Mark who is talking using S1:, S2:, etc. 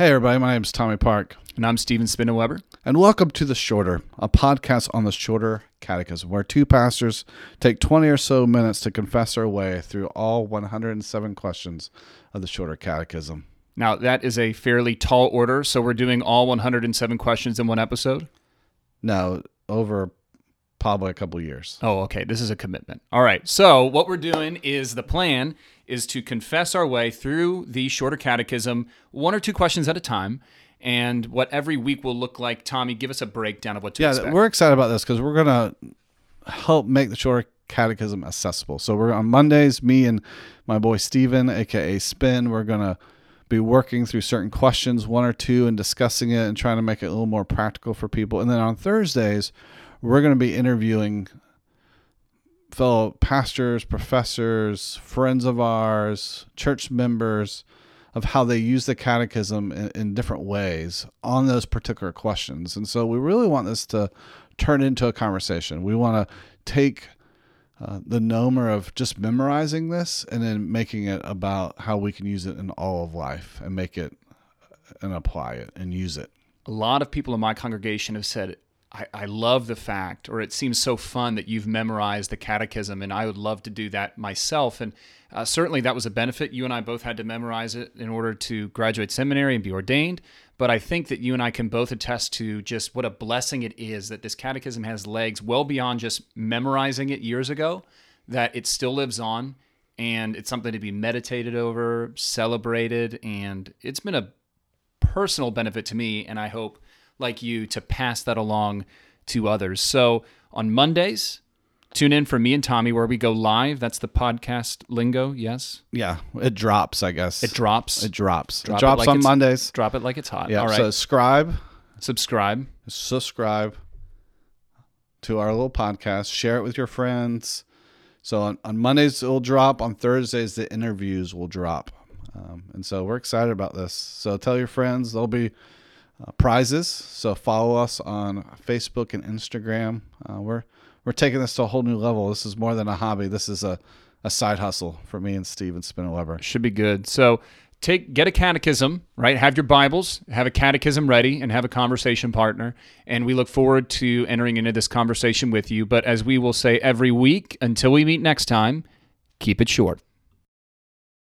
S1: Hey, everybody, my name is Tommy Park,
S2: And I'm Steven Spinnenweber.
S1: and welcome to The Shorter, a podcast on the Shorter Catechism, where two pastors take 20 or so minutes to confess our way through all 107 questions of the Shorter Catechism.
S2: Now, that is a fairly tall order, so we're doing all 107 questions in one episode.
S1: No, over probably a couple years.
S2: Oh, okay. This is a commitment. All right. So, what we're doing is the plan is to confess our way through the shorter catechism, one or two questions at a time. And what every week will look like, Tommy, give us a breakdown of what to
S1: Yeah,
S2: expect.
S1: we're excited about this because we're going to help make the Shorter Catechism accessible. So we're on Mondays, me and my boy Steven, aka Spin, we're going to be working through certain questions, one or two, and discussing it and trying to make it a little more practical for people. And then on Thursdays, we're going to be interviewing fellow pastors, professors, friends of ours, church members of how they use the catechism in, in different ways on those particular questions. And so we really want this to turn into a conversation. We want to take uh, the nomer of just memorizing this and then making it about how we can use it in all of life and make it and apply it and use it.
S2: a lot of people in my congregation have said, I, I love the fact, or it seems so fun that you've memorized the catechism, and I would love to do that myself. And uh, certainly that was a benefit. You and I both had to memorize it in order to graduate seminary and be ordained. But I think that you and I can both attest to just what a blessing it is that this catechism has legs well beyond just memorizing it years ago, that it still lives on and it's something to be meditated over, celebrated, and it's been a personal benefit to me, and I hope, like you, to pass that along to others. So on Mondays, tune in for me and Tommy where we go live. That's the podcast lingo. Yes,
S1: Yeah, it drops, I guess.
S2: it drops.
S1: It drops.
S2: Drop
S1: it
S2: it
S1: drops
S2: like
S1: on Mondays.
S2: Drop it like it's hot.
S1: Yeah,
S2: All right.
S1: so subscribe,
S2: Subscribe.
S1: subscribe to our little podcast. Share it with your friends. So on, on Mondays it'll drop. On Thursdays the interviews will drop. Um, and so we're excited about this. So tell your friends. There'll be uh, prizes. So follow us on Facebook and Instagram. Uh, we're we're taking this to a whole new level. This is more than a hobby. This is a, a side hustle for me and Steven Spinnenweber.
S2: Should be good. So take get a catechism, right? Have your Bibles, have a catechism ready, and have a conversation partner. And we look forward to entering into this conversation with you. But as we will say every week, until we meet next time, keep it short.